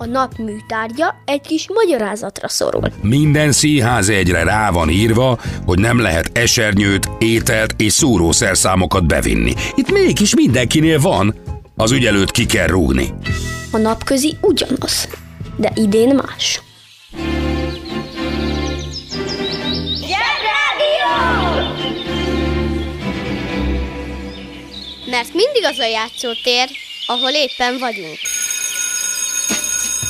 A nap műtárgya egy kis magyarázatra szorul. Minden színház egyre rá van írva, hogy nem lehet esernyőt, ételt és szúrószerszámokat bevinni. Itt mégis mindenkinél van. Az ügy előtt ki kell rúgni. A napközi ugyanaz, de idén más. Mert mindig az a játszótér, ahol éppen vagyunk.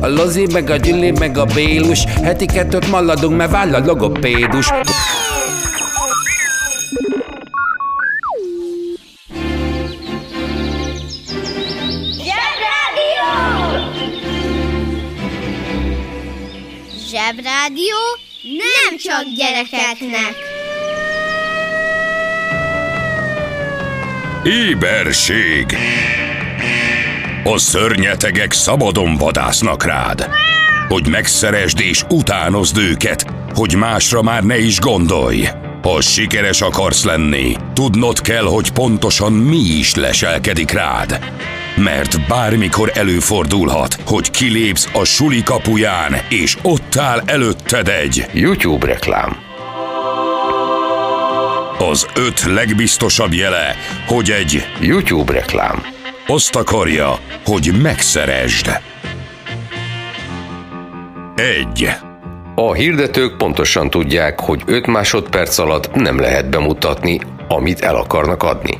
a Lozi, meg a Gyüli, meg a Bélus. Heti kettőt maladunk, mert váll a logopédus. Zsebrádió nem csak gyerekeknek. Éberség A szörnyetegek szabadon vadásznak rád Hogy megszeresd és utánozd őket Hogy másra már ne is gondolj Ha sikeres akarsz lenni Tudnod kell, hogy pontosan mi is leselkedik rád mert bármikor előfordulhat, hogy kilépsz a suli kapuján, és ott áll előtted egy YouTube reklám. az öt legbiztosabb jele, hogy egy YouTube reklám. Azt akarja, hogy megszeresd. Egy. A hirdetők pontosan tudják, hogy 5 másodperc alatt nem lehet bemutatni, amit el akarnak adni.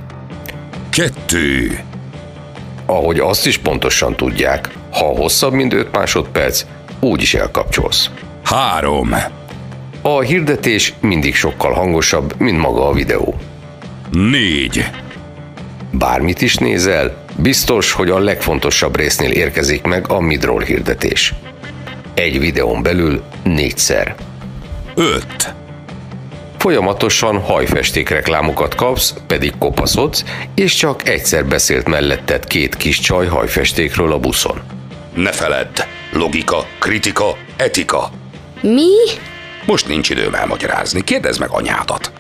Kettő. Ahogy azt is pontosan tudják, ha hosszabb, mint 5 másodperc, úgyis elkapcsolsz. Három. A hirdetés mindig sokkal hangosabb, mint maga a videó. Négy. Bármit is nézel, biztos, hogy a legfontosabb résznél érkezik meg a midroll hirdetés. Egy videón belül négyszer. Öt. Folyamatosan hajfesték reklámokat kapsz, pedig kopaszodsz, és csak egyszer beszélt melletted két kis csaj hajfestékről a buszon. Ne feledd. Logika, kritika, etika. Mi? Most nincs időm elmagyarázni. Kérdezd meg anyádat.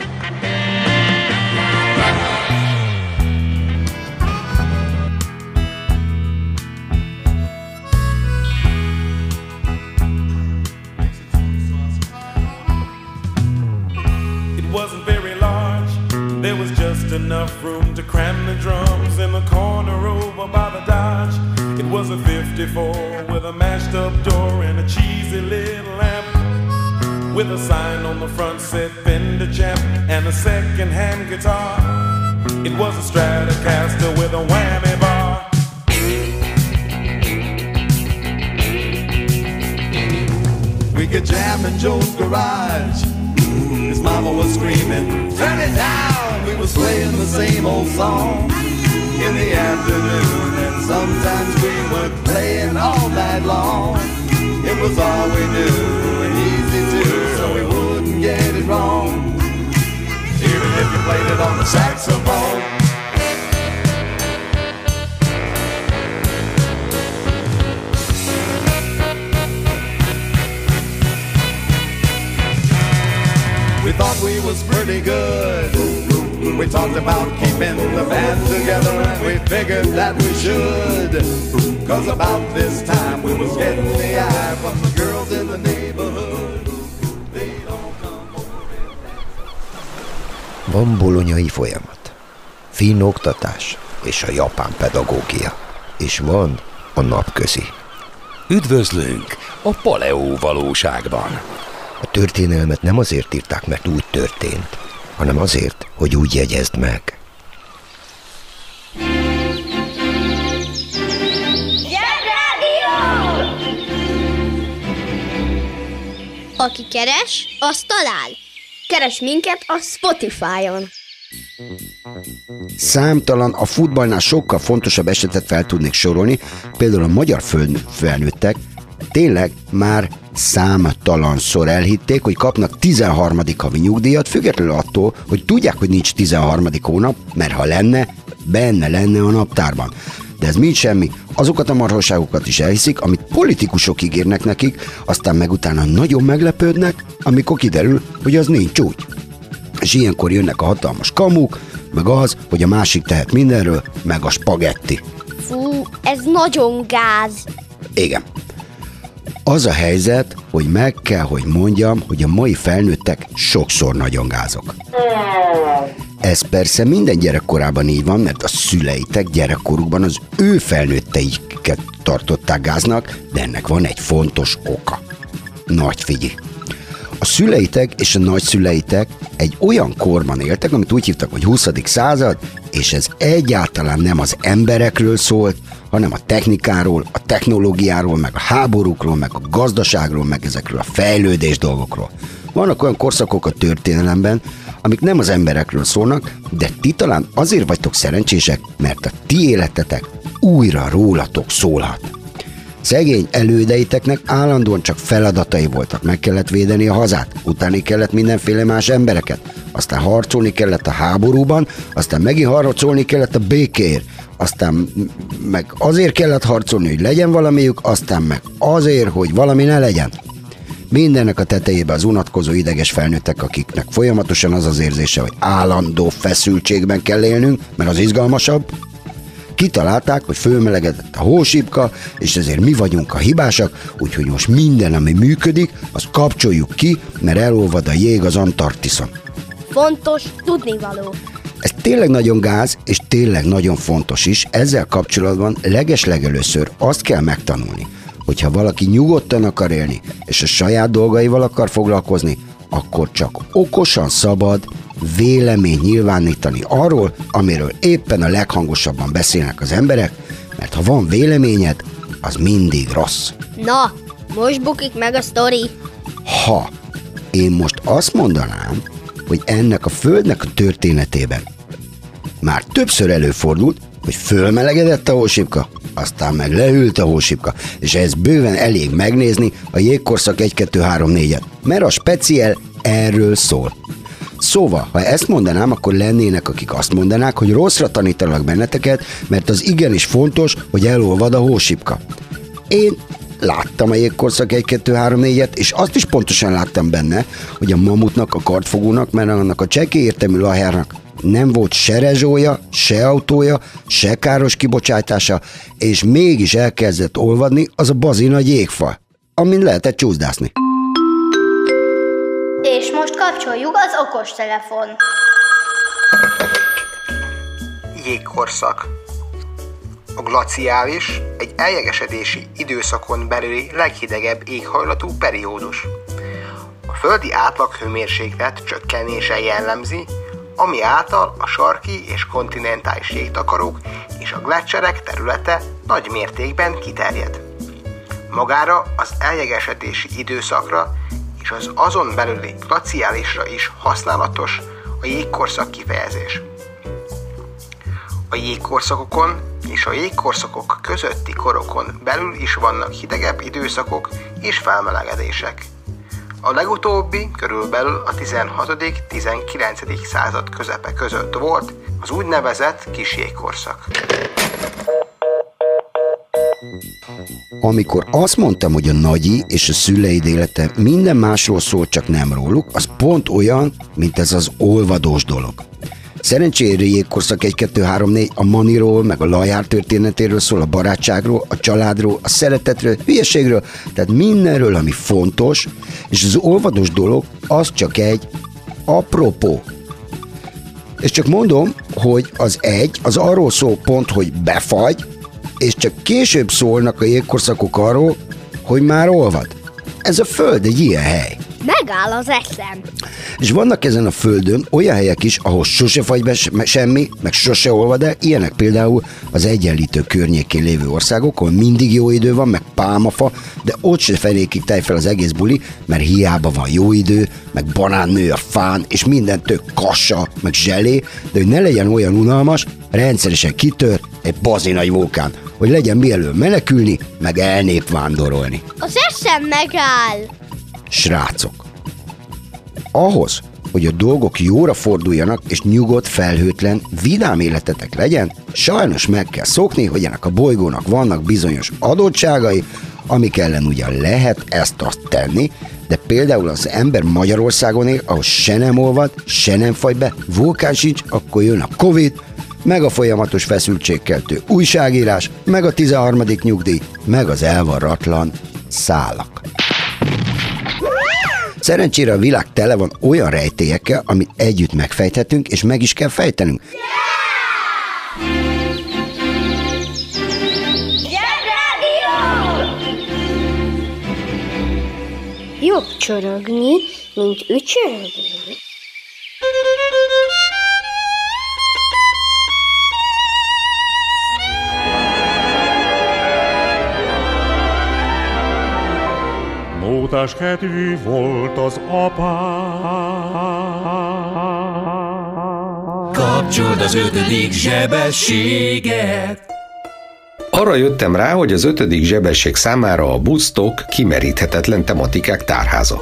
54 with a mashed up door and a cheesy little lamp. With a sign on the front said Fender Champ and a second hand guitar. It was a Stratocaster with a whammy bar. We could jam in Joe's garage. His mama was screaming, turn it down. We was playing the same old song in the afternoon. Sometimes we were playing all night long. It was all we knew and easy too, so we wouldn't get it wrong. Even if you played it on the saxophone. We thought we was pretty good. We talked about keeping the band together and we figured that we should. Cause about this time we was getting the eye from the girls in the neighborhood. They'd all come over and dance. Van bolonyai folyamat, finn oktatás és a japán pedagógia. És van a napközi. Üdvözlünk a Paleó valóságban. A történelmet nem azért írták, mert úgy történt, hanem azért, hogy úgy jegyezd meg. Aki keres, az talál. Keres minket a Spotify-on. Számtalan a futballnál sokkal fontosabb esetet fel tudnék sorolni, például a magyar föl- felnőttek tényleg már számtalanszor elhitték, hogy kapnak 13. havi nyugdíjat, függetlenül attól, hogy tudják, hogy nincs 13. hónap, mert ha lenne, benne lenne a naptárban. De ez mind semmi, azokat a marhaságokat is elhiszik, amit politikusok ígérnek nekik, aztán meg utána nagyon meglepődnek, amikor kiderül, hogy az nincs úgy. És ilyenkor jönnek a hatalmas kamuk, meg az, hogy a másik tehet mindenről, meg a spagetti. Fú, ez nagyon gáz. Igen. Az a helyzet, hogy meg kell, hogy mondjam, hogy a mai felnőttek sokszor nagyon gázok. Ez persze minden gyerekkorában így van, mert a szüleitek gyerekkorukban az ő felnőtteiket tartották gáznak, de ennek van egy fontos oka. Nagy figyelj! A szüleitek és a nagyszüleitek egy olyan korban éltek, amit úgy hívtak, hogy 20. század, és ez egyáltalán nem az emberekről szólt, hanem a technikáról, a technológiáról, meg a háborúkról, meg a gazdaságról, meg ezekről a fejlődés dolgokról. Vannak olyan korszakok a történelemben, amik nem az emberekről szólnak, de ti talán azért vagytok szerencsések, mert a ti életetek újra rólatok szólhat. Szegény elődeiteknek állandóan csak feladatai voltak, meg kellett védeni a hazát, utáni kellett mindenféle más embereket, aztán harcolni kellett a háborúban, aztán megint harcolni kellett a békéért, aztán meg azért kellett harcolni, hogy legyen valamiük, aztán meg azért, hogy valami ne legyen. Mindennek a tetejébe az unatkozó ideges felnőttek, akiknek folyamatosan az az érzése, hogy állandó feszültségben kell élnünk, mert az izgalmasabb, kitalálták, hogy fölmelegedett a hósipka, és ezért mi vagyunk a hibásak, úgyhogy most minden, ami működik, azt kapcsoljuk ki, mert elolvad a jég az Antarktiszon. Fontos tudnivaló. Tényleg nagyon gáz, és tényleg nagyon fontos is. Ezzel kapcsolatban legeslegelőször azt kell megtanulni, hogyha valaki nyugodtan akar élni, és a saját dolgaival akar foglalkozni, akkor csak okosan szabad vélemény nyilvánítani arról, amiről éppen a leghangosabban beszélnek az emberek, mert ha van véleményed, az mindig rossz. Na, most bukik meg a sztori. Ha én most azt mondanám, hogy ennek a földnek a történetében már többször előfordult, hogy fölmelegedett a hósipka, aztán meg leült a hósipka, és ez bőven elég megnézni a jégkorszak 1-2-3-4-et, mert a speciál erről szól. Szóval, ha ezt mondanám, akkor lennének, akik azt mondanák, hogy rosszra tanítanak benneteket, mert az igenis fontos, hogy elolvad a hósipka. Én láttam a jégkorszak 1 2 3 4 és azt is pontosan láttam benne, hogy a mamutnak, a kartfogónak, mert annak a csekély értelmű lahárnak nem volt se rezsója, se autója, se káros kibocsátása, és mégis elkezdett olvadni az a bazi nagy jégfa, amin lehetett csúszdászni. És most kapcsoljuk az okos telefon. Jégkorszak A glaciális, egy eljegesedési időszakon belüli leghidegebb éghajlatú periódus. A földi átlaghőmérséklet csökkenése jellemzi, ami által a sarki és kontinentális jégtakarók és a gletszerek területe nagy mértékben kiterjed. Magára az eljegesedési időszakra és az azon belüli glaciálisra is használatos a jégkorszak kifejezés. A jégkorszakokon és a jégkorszakok közötti korokon belül is vannak hidegebb időszakok és felmelegedések. A legutóbbi körülbelül a 16.-19. század közepe között volt az úgynevezett kis jégkorszak. Amikor azt mondtam, hogy a nagyi és a szüleid élete minden másról szól, csak nem róluk, az pont olyan, mint ez az olvadós dolog. Szerencsére jégkorszak 1, 2, 3, 4 a maniról, meg a lajár történetéről szól, a barátságról, a családról, a szeretetről, hülyeségről, tehát mindenről, ami fontos, és az olvadós dolog az csak egy apropó. És csak mondom, hogy az egy, az arról szól pont, hogy befagy, és csak később szólnak a jégkorszakok arról, hogy már olvad. Ez a föld egy ilyen hely. Megáll az eszem. És vannak ezen a földön olyan helyek is, ahol sose fagy be semmi, meg sose olvad el, ilyenek például az egyenlítő környékén lévő országok, ahol mindig jó idő van, meg pálmafa, de ott se fenékig tej fel az egész buli, mert hiába van jó idő, meg banán nő a fán, és minden tök kassa, meg zselé, de hogy ne legyen olyan unalmas, rendszeresen kitör egy bazinai vulkán, hogy legyen mielőtt menekülni, meg elnép vándorolni. Az eszem megáll. Srácok, ahhoz, hogy a dolgok jóra forduljanak, és nyugodt, felhőtlen, vidám életetek legyen, sajnos meg kell szokni, hogy ennek a bolygónak vannak bizonyos adottságai, amik ellen ugyan lehet ezt-azt tenni, de például az ember Magyarországon él, ahol se nem olvad, se nem fagy be, vulkán sincs, akkor jön a Covid, meg a folyamatos feszültségkeltő újságírás, meg a 13. nyugdíj, meg az elvarratlan szálak. Szerencsére a világ tele van olyan rejtélyekkel, amit együtt megfejthetünk, és meg is kell fejtenünk. Jobb csorogni, mint ücsörögni. Mótás kedvű volt az apá. Kapcsold az ötödik zsebességet. Arra jöttem rá, hogy az ötödik zsebesség számára a busztok kimeríthetetlen tematikák tárháza.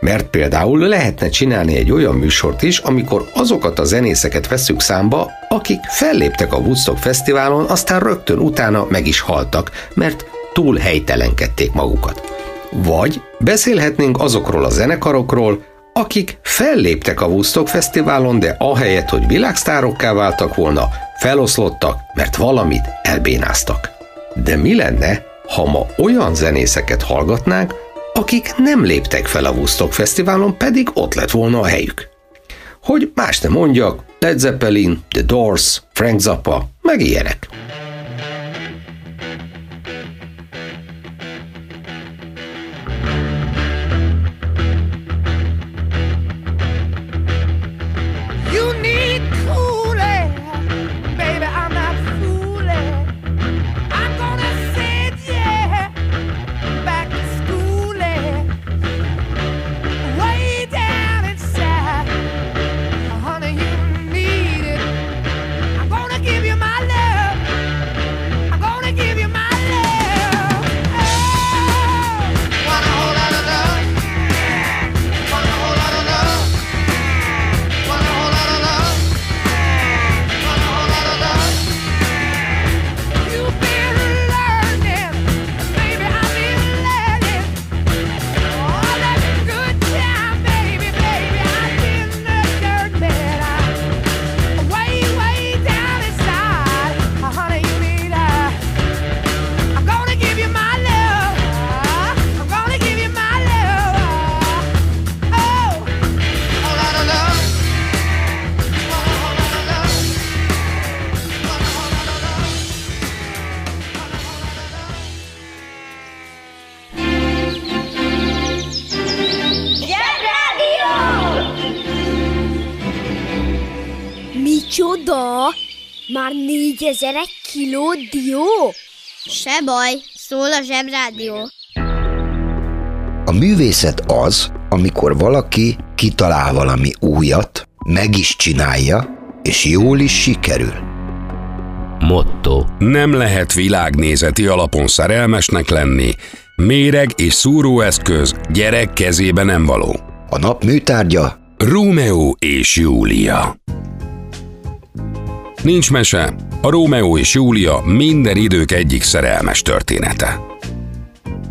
Mert például lehetne csinálni egy olyan műsort is, amikor azokat a zenészeket vesszük számba, akik felléptek a Woodstock Fesztiválon, aztán rögtön utána meg is haltak, mert túl helytelenkedték magukat. Vagy beszélhetnénk azokról a zenekarokról, akik felléptek a Woodstock Fesztiválon, de ahelyett, hogy világsztárokká váltak volna, feloszlottak, mert valamit elbénáztak. De mi lenne, ha ma olyan zenészeket hallgatnánk, akik nem léptek fel a Woodstock Fesztiválon, pedig ott lett volna a helyük? Hogy más nem mondjak, Led Zeppelin, The Doors, Frank Zappa, meg ilyenek. 4000 kiló dió? Se baj, szól a zsebrádió. A művészet az, amikor valaki kitalál valami újat, meg is csinálja, és jól is sikerül. Motto. Nem lehet világnézeti alapon szerelmesnek lenni. Méreg és szúróeszköz gyerek kezébe nem való. A nap műtárgya Rómeó és Júlia. Nincs mese, A Rómeó és Júlia minden idők egyik szerelmes története.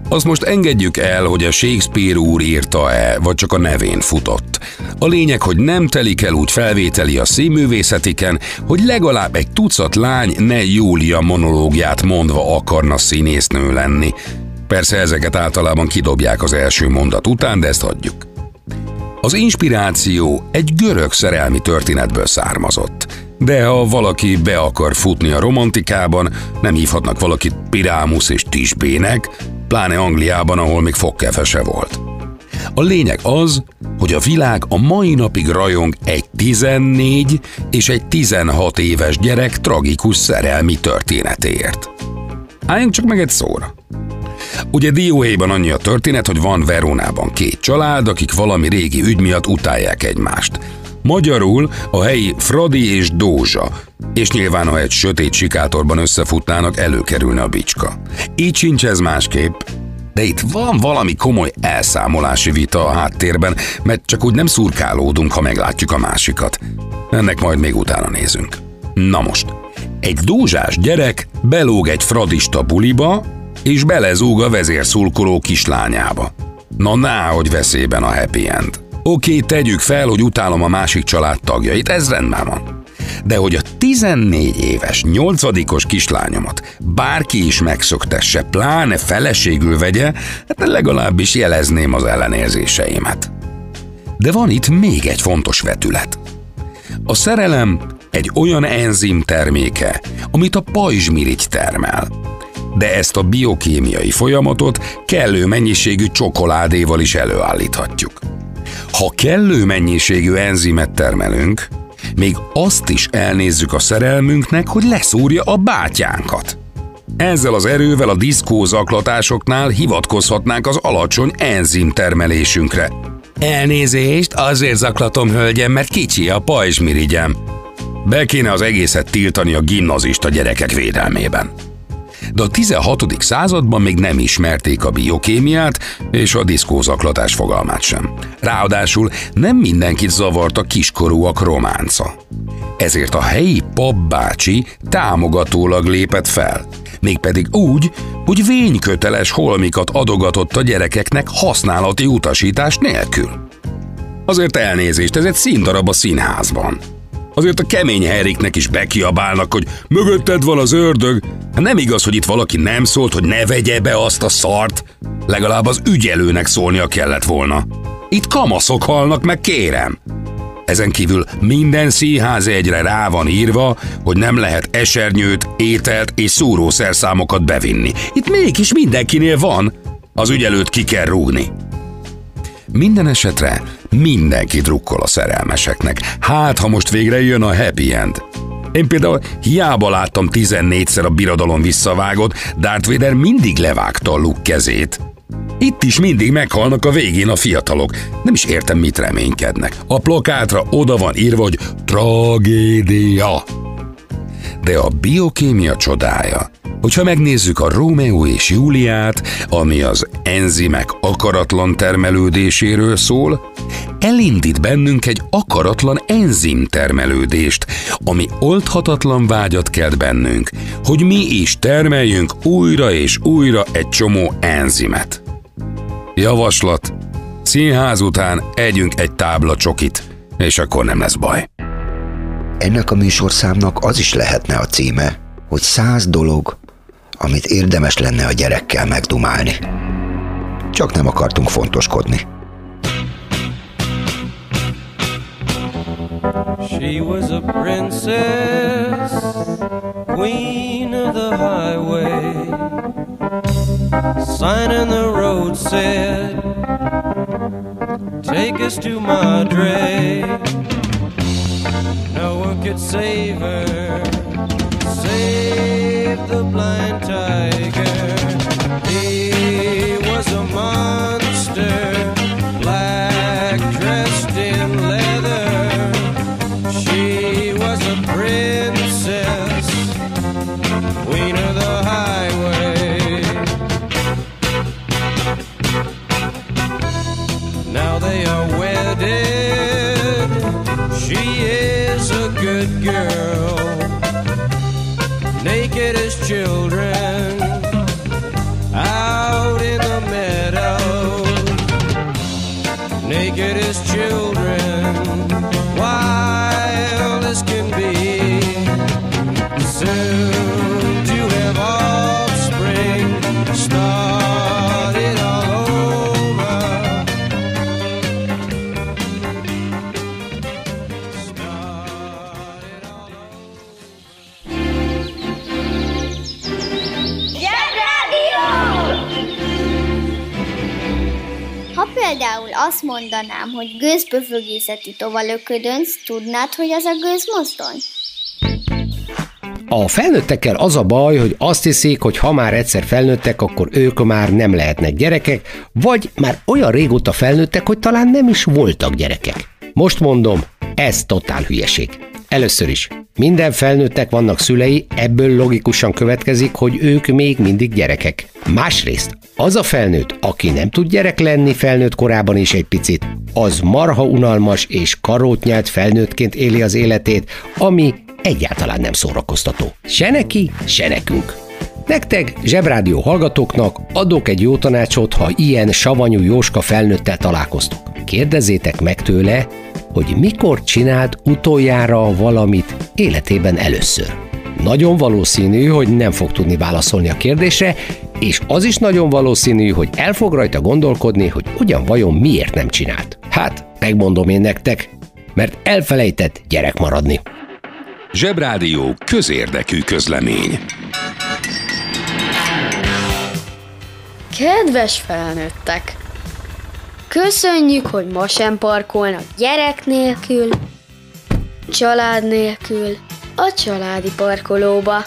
Azt most engedjük el, hogy a Shakespeare úr írta-e, vagy csak a nevén futott. A lényeg, hogy nem telik el úgy felvételi a színművészetiken, hogy legalább egy tucat lány ne Júlia monológiát mondva akarna színésznő lenni. Persze ezeket általában kidobják az első mondat után, de ezt hagyjuk. Az inspiráció egy görög szerelmi történetből származott. De ha valaki be akar futni a romantikában, nem hívhatnak valakit Pirámus és Tisbének, pláne Angliában, ahol még fogkefe volt. A lényeg az, hogy a világ a mai napig rajong egy 14 és egy 16 éves gyerek tragikus szerelmi történetéért. Álljunk csak meg egy szóra. Ugye Dióhéjban annyi a történet, hogy van Verónában két család, akik valami régi ügy miatt utálják egymást. Magyarul a helyi Fradi és Dózsa, és nyilván ha egy sötét sikátorban összefutnának, előkerülne a bicska. Így sincs ez másképp, de itt van valami komoly elszámolási vita a háttérben, mert csak úgy nem szurkálódunk, ha meglátjuk a másikat. Ennek majd még utána nézünk. Na most, egy dózsás gyerek belóg egy fradista buliba, és belezúg a vezérszulkoló kislányába. Na ná, hogy veszélyben a happy end. Oké, tegyük fel, hogy utálom a másik család tagjait, ez rendben van. De hogy a 14 éves, 8 kislányomat bárki is megszöktesse, pláne feleségül vegye, hát legalábbis jelezném az ellenérzéseimet. De van itt még egy fontos vetület. A szerelem egy olyan enzim terméke, amit a pajzsmirigy termel. De ezt a biokémiai folyamatot kellő mennyiségű csokoládéval is előállíthatjuk. Ha kellő mennyiségű enzimet termelünk, még azt is elnézzük a szerelmünknek, hogy leszúrja a bátyánkat. Ezzel az erővel a diszkózaklatásoknál hivatkozhatnánk az alacsony enzim termelésünkre. Elnézést, azért zaklatom, hölgyem, mert kicsi a pajzsmirigyem. Be kéne az egészet tiltani a gimnazista gyerekek védelmében de a 16. században még nem ismerték a biokémiát és a diszkózaklatás fogalmát sem. Ráadásul nem mindenkit zavart a kiskorúak románca. Ezért a helyi papbácsi támogatólag lépett fel, mégpedig úgy, hogy vényköteles holmikat adogatott a gyerekeknek használati utasítás nélkül. Azért elnézést, ez egy színdarab a színházban. Azért a kemény Heriknek is bekiabálnak, hogy mögötted van az ördög. Hát nem igaz, hogy itt valaki nem szólt, hogy ne vegye be azt a szart. Legalább az ügyelőnek szólnia kellett volna. Itt kamaszok halnak meg, kérem. Ezen kívül minden színház egyre rá van írva, hogy nem lehet esernyőt, ételt és szúrószerszámokat bevinni. Itt mégis mindenkinél van. Az ügyelőt ki kell rúgni. Minden esetre mindenki drukkol a szerelmeseknek. Hát, ha most végre jön a happy end. Én például hiába láttam 14-szer a birodalom visszavágott, Darth Vader mindig levágta a Luke kezét. Itt is mindig meghalnak a végén a fiatalok. Nem is értem, mit reménykednek. A plakátra oda van írva, hogy tragédia. De a biokémia csodája, hogyha megnézzük a Rómeó és Júliát, ami az enzimek akaratlan termelődéséről szól, elindít bennünk egy akaratlan enzim termelődést, ami oldhatatlan vágyat kelt bennünk, hogy mi is termeljünk újra és újra egy csomó enzimet. Javaslat. Színház után együnk egy tábla csokit, és akkor nem lesz baj. Ennek a műsorszámnak az is lehetne a címe, hogy száz dolog, amit érdemes lenne a gyerekkel megdumálni. Csak nem akartunk fontoskodni. She was a princess, queen of the highway. Sign in the road said, Take us to Madre. No one could save her, save the blind tiger. He was a monster, girl. Azt mondanám, hogy gőzböfögészeti tovalöködönc, tudnád, hogy az a gőzmozdony? A felnőttekkel az a baj, hogy azt hiszik, hogy ha már egyszer felnőttek, akkor ők már nem lehetnek gyerekek, vagy már olyan régóta felnőttek, hogy talán nem is voltak gyerekek. Most mondom, ez totál hülyeség. Először is, minden felnőttek vannak szülei, ebből logikusan következik, hogy ők még mindig gyerekek. Másrészt, az a felnőtt, aki nem tud gyerek lenni felnőtt korában is egy picit, az marha unalmas és karótnyelt felnőttként éli az életét, ami egyáltalán nem szórakoztató. Se neki, se nekünk. Nektek, zsebrádió hallgatóknak adok egy jó tanácsot, ha ilyen savanyú Jóska felnőttel találkoztok. Kérdezzétek meg tőle, hogy mikor csinált utoljára valamit életében először. Nagyon valószínű, hogy nem fog tudni válaszolni a kérdésre, és az is nagyon valószínű, hogy el fog rajta gondolkodni, hogy ugyan vajon miért nem csinált. Hát, megmondom én nektek, mert elfelejtett gyerek maradni. Zsebrádió közérdekű közlemény. Kedves felnőttek! Köszönjük, hogy ma sem parkolnak gyerek nélkül, család nélkül, a családi parkolóba.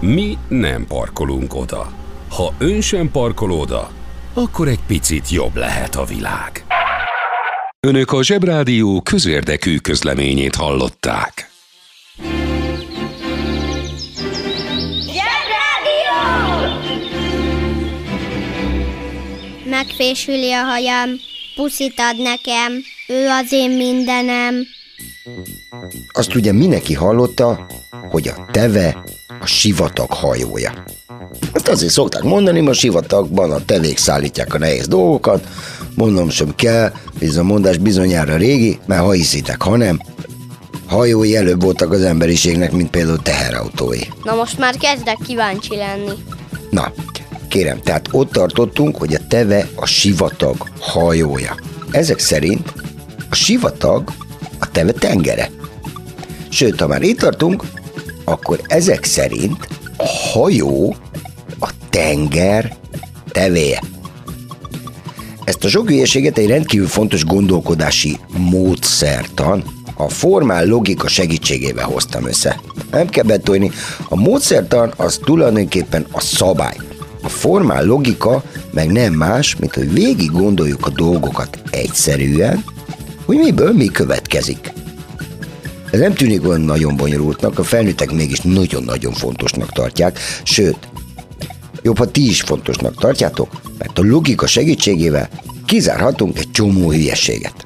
Mi nem parkolunk oda. Ha ön sem parkol oda, akkor egy picit jobb lehet a világ. Önök a Zsebrádió közérdekű közleményét hallották. Megfésüli a hajam, puszit ad nekem, ő az én mindenem. Azt ugye mindenki hallotta, hogy a teve a sivatag hajója. Ezt azért szokták mondani, mert a sivatagban a tevék szállítják a nehéz dolgokat. Mondom sem kell, ez a mondás bizonyára régi, mert ha hiszitek, ha nem, hajói előbb voltak az emberiségnek, mint például teherautói. Na most már kezdek kíváncsi lenni. Na, kérem, tehát ott tartottunk, hogy a teve a sivatag hajója. Ezek szerint a sivatag a teve tengere. Sőt, ha már itt tartunk, akkor ezek szerint a hajó a tenger tevéje. Ezt a sok hülyeséget egy rendkívül fontos gondolkodási módszertan, a formál logika segítségével hoztam össze. Nem kell betolni, a módszertan az tulajdonképpen a szabály. A formál logika meg nem más, mint hogy végig gondoljuk a dolgokat egyszerűen, hogy miből mi következik. Ez nem tűnik olyan nagyon bonyolultnak, a felnőttek mégis nagyon-nagyon fontosnak tartják, sőt, jobb, ha ti is fontosnak tartjátok, mert a logika segítségével kizárhatunk egy csomó hülyeséget.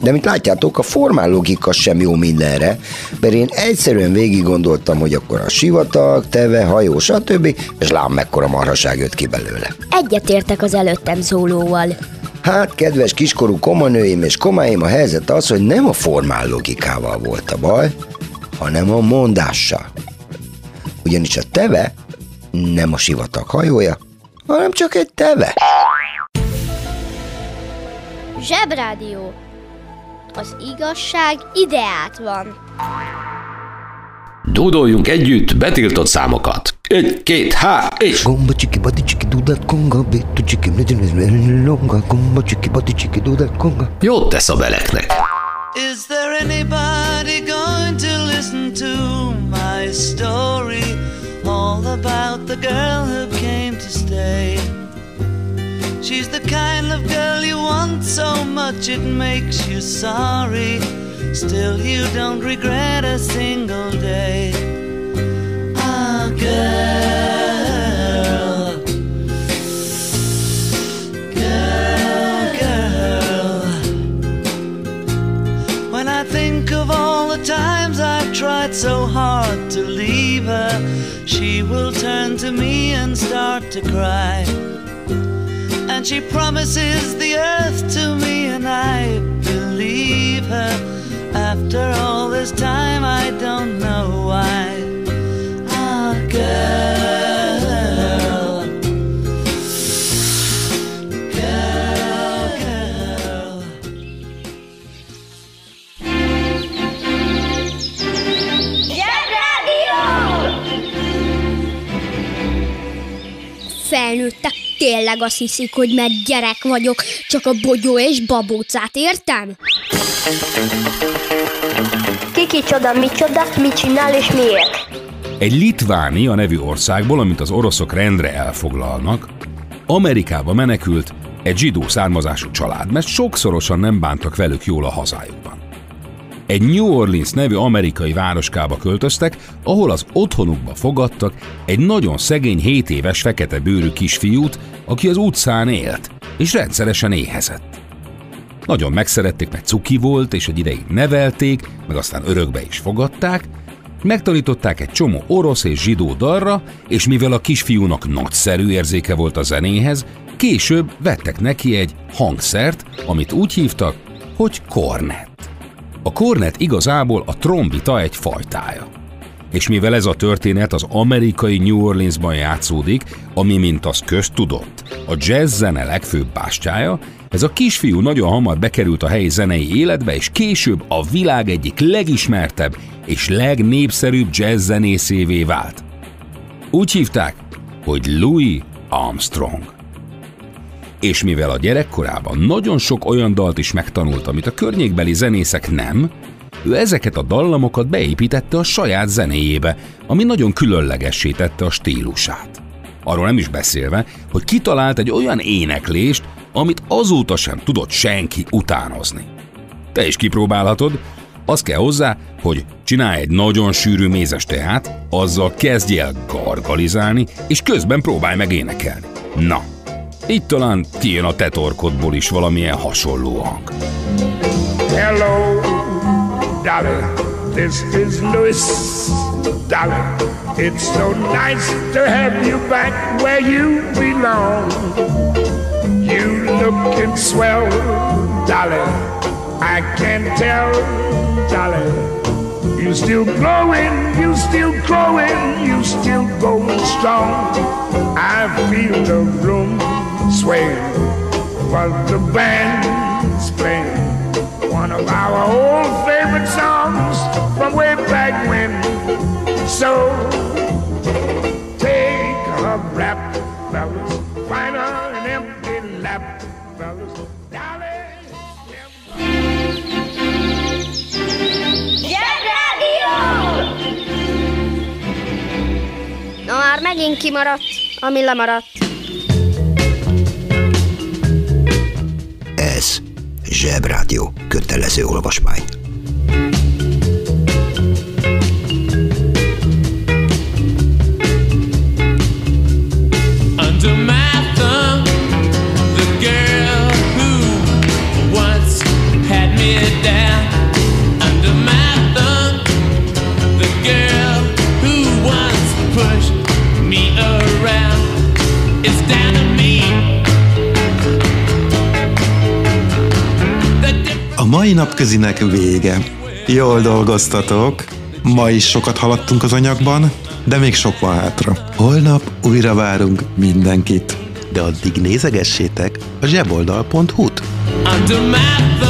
De mint látjátok, a formál logika sem jó mindenre, mert én egyszerűen végig gondoltam, hogy akkor a sivatag, teve, hajó, stb. és lám mekkora marhaság jött ki belőle. Egyetértek az előttem szólóval. Hát, kedves kiskorú komanőim és komáim, a helyzet az, hogy nem a formál logikával volt a baj, hanem a mondással. Ugyanis a teve nem a sivatag hajója, hanem csak egy teve. Zsebrádió. Az igazság ideát van. Dúdoljunk együtt betiltott számokat. Egy, két, há, és... Gomba csiki bati csiki dudat konga, bitu csiki longa, gomba csiki bati csiki dudat konga. Jót tesz a beleknek. Is there anybody going to listen to my story? All about the girl She's the kind of girl you want so much it makes you sorry. Still, you don't regret a single day. Ah, girl. Girl, girl. When I think of all the times I've tried so hard to leave her, she will turn to me and start to cry. And she promises the earth to me, and I believe her. After all this time, I don't know why. Ah, girl. Girl, girl. Felnőttek tényleg azt hiszik, hogy mert gyerek vagyok, csak a bogyó és babócát értem? Ki kicsoda, micsoda, mit csinál és miért? Egy Litvánia nevű országból, amit az oroszok rendre elfoglalnak, Amerikába menekült egy zsidó származású család, mert sokszorosan nem bántak velük jól a hazájukban. Egy New Orleans nevű amerikai városkába költöztek, ahol az otthonukba fogadtak egy nagyon szegény 7 éves fekete bőrű kisfiút, aki az utcán élt, és rendszeresen éhezett. Nagyon megszerették, mert cuki volt, és egy ideig nevelték, meg aztán örökbe is fogadták, megtanították egy csomó orosz és zsidó dalra, és mivel a kisfiúnak nagyszerű érzéke volt a zenéhez, később vettek neki egy hangszert, amit úgy hívtak, hogy kornet. A kornet igazából a trombita egy fajtája. És mivel ez a történet az amerikai New Orleansban játszódik, ami mint az köztudott, a jazz zene legfőbb bástyája, ez a kisfiú nagyon hamar bekerült a helyi zenei életbe, és később a világ egyik legismertebb és legnépszerűbb jazz zenészévé vált. Úgy hívták, hogy Louis Armstrong. És mivel a gyerekkorában nagyon sok olyan dalt is megtanult, amit a környékbeli zenészek nem, ő ezeket a dallamokat beépítette a saját zenéjébe, ami nagyon különlegessé tette a stílusát. Arról nem is beszélve, hogy kitalált egy olyan éneklést, amit azóta sem tudott senki utánozni. Te is kipróbálhatod, az kell hozzá, hogy csinálj egy nagyon sűrű mézes teát, azzal kezdj el gargalizálni, és közben próbálj meg énekelni. Na, így talán kijön a is valamilyen hasonló hang. Hello, Dolly. This is Louis, Dolly. It's so nice to have you back where you belong. You looking swell, Dolly. I can tell, Dolly. You still growing, you still growing, you still going strong. I feel the room sway, but the band's playing one of our old favorite songs from way back when. So take a rap, fellas, find an empty lap, fellas. Na már megint kimaradt, ami lemaradt. Zsebrádió. Kötelező olvasmány. Mai napközinek vége. Jól dolgoztatok. Ma is sokat haladtunk az anyagban, de még sok van hátra. Holnap újra várunk mindenkit. De addig nézegessétek a zseboldal.hu-t. Under my